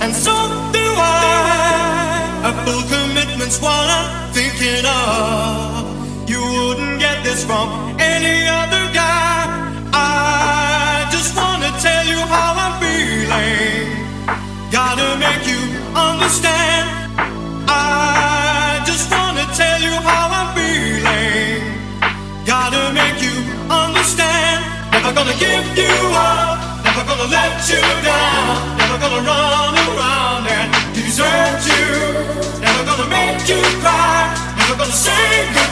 and so do I. A full commitments what I'm thinking of you. Wouldn't get this from any other guy. I just wanna tell you how I'm feeling. Gotta make you understand. I just wanna tell you how I'm feeling. Gotta make you understand. Never gonna give you up. Never gonna let you down. Never gonna run. said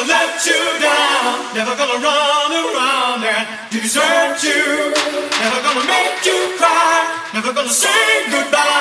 never let you down, never gonna run around and desert you, never gonna make you cry, never gonna say goodbye.